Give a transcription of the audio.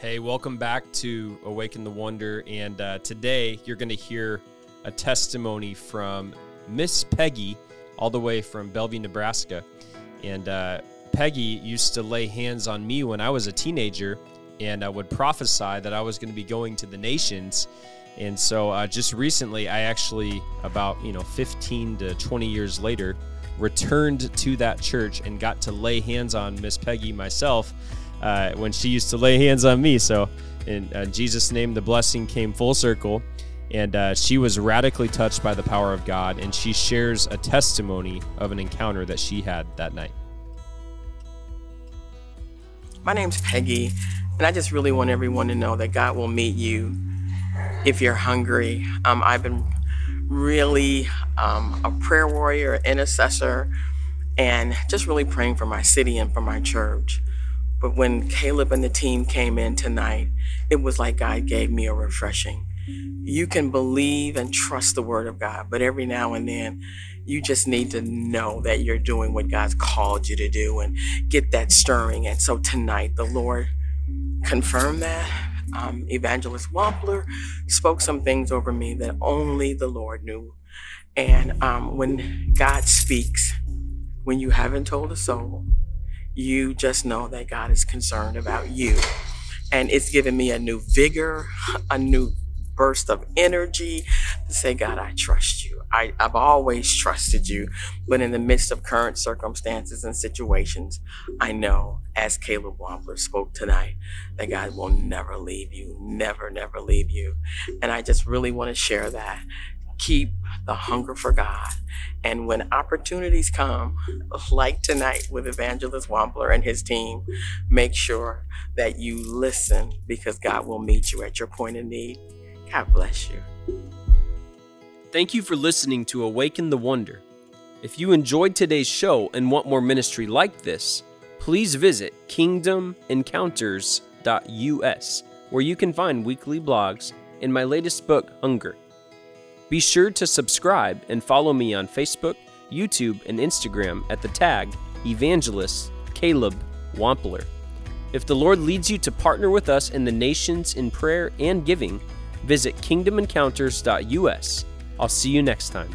Hey, welcome back to Awaken the Wonder. And uh, today you're going to hear a testimony from Miss Peggy, all the way from Bellevue, Nebraska. And uh, Peggy used to lay hands on me when I was a teenager and I would prophesy that I was going to be going to the nations. And so uh, just recently, I actually, about, you know, 15 to 20 years later, returned to that church and got to lay hands on Miss Peggy myself uh, when she used to lay hands on me. So, in uh, Jesus' name, the blessing came full circle. And uh, she was radically touched by the power of God, and she shares a testimony of an encounter that she had that night. My name's Peggy, and I just really want everyone to know that God will meet you if you're hungry. Um, I've been really um, a prayer warrior, intercessor, and just really praying for my city and for my church. But when Caleb and the team came in tonight, it was like God gave me a refreshing. You can believe and trust the word of God, but every now and then you just need to know that you're doing what God's called you to do and get that stirring. And so tonight, the Lord confirmed that. Um, Evangelist Wampler spoke some things over me that only the Lord knew. And um, when God speaks, when you haven't told a soul, you just know that God is concerned about you. And it's given me a new vigor, a new burst of energy to say, God, I trust you. I, have always trusted you. But in the midst of current circumstances and situations, I know, as Caleb Wampler spoke tonight, that God will never leave you, never, never leave you. And I just really want to share that keep the hunger for God. And when opportunities come, like tonight with Evangelist Wampler and his team, make sure that you listen because God will meet you at your point of need. God bless you. Thank you for listening to Awaken the Wonder. If you enjoyed today's show and want more ministry like this, please visit kingdomencounters.us, where you can find weekly blogs and my latest book, Hunger. Be sure to subscribe and follow me on Facebook, YouTube, and Instagram at the tag Evangelist Caleb Wampler. If the Lord leads you to partner with us in the nations in prayer and giving, visit kingdomencounters.us. I'll see you next time.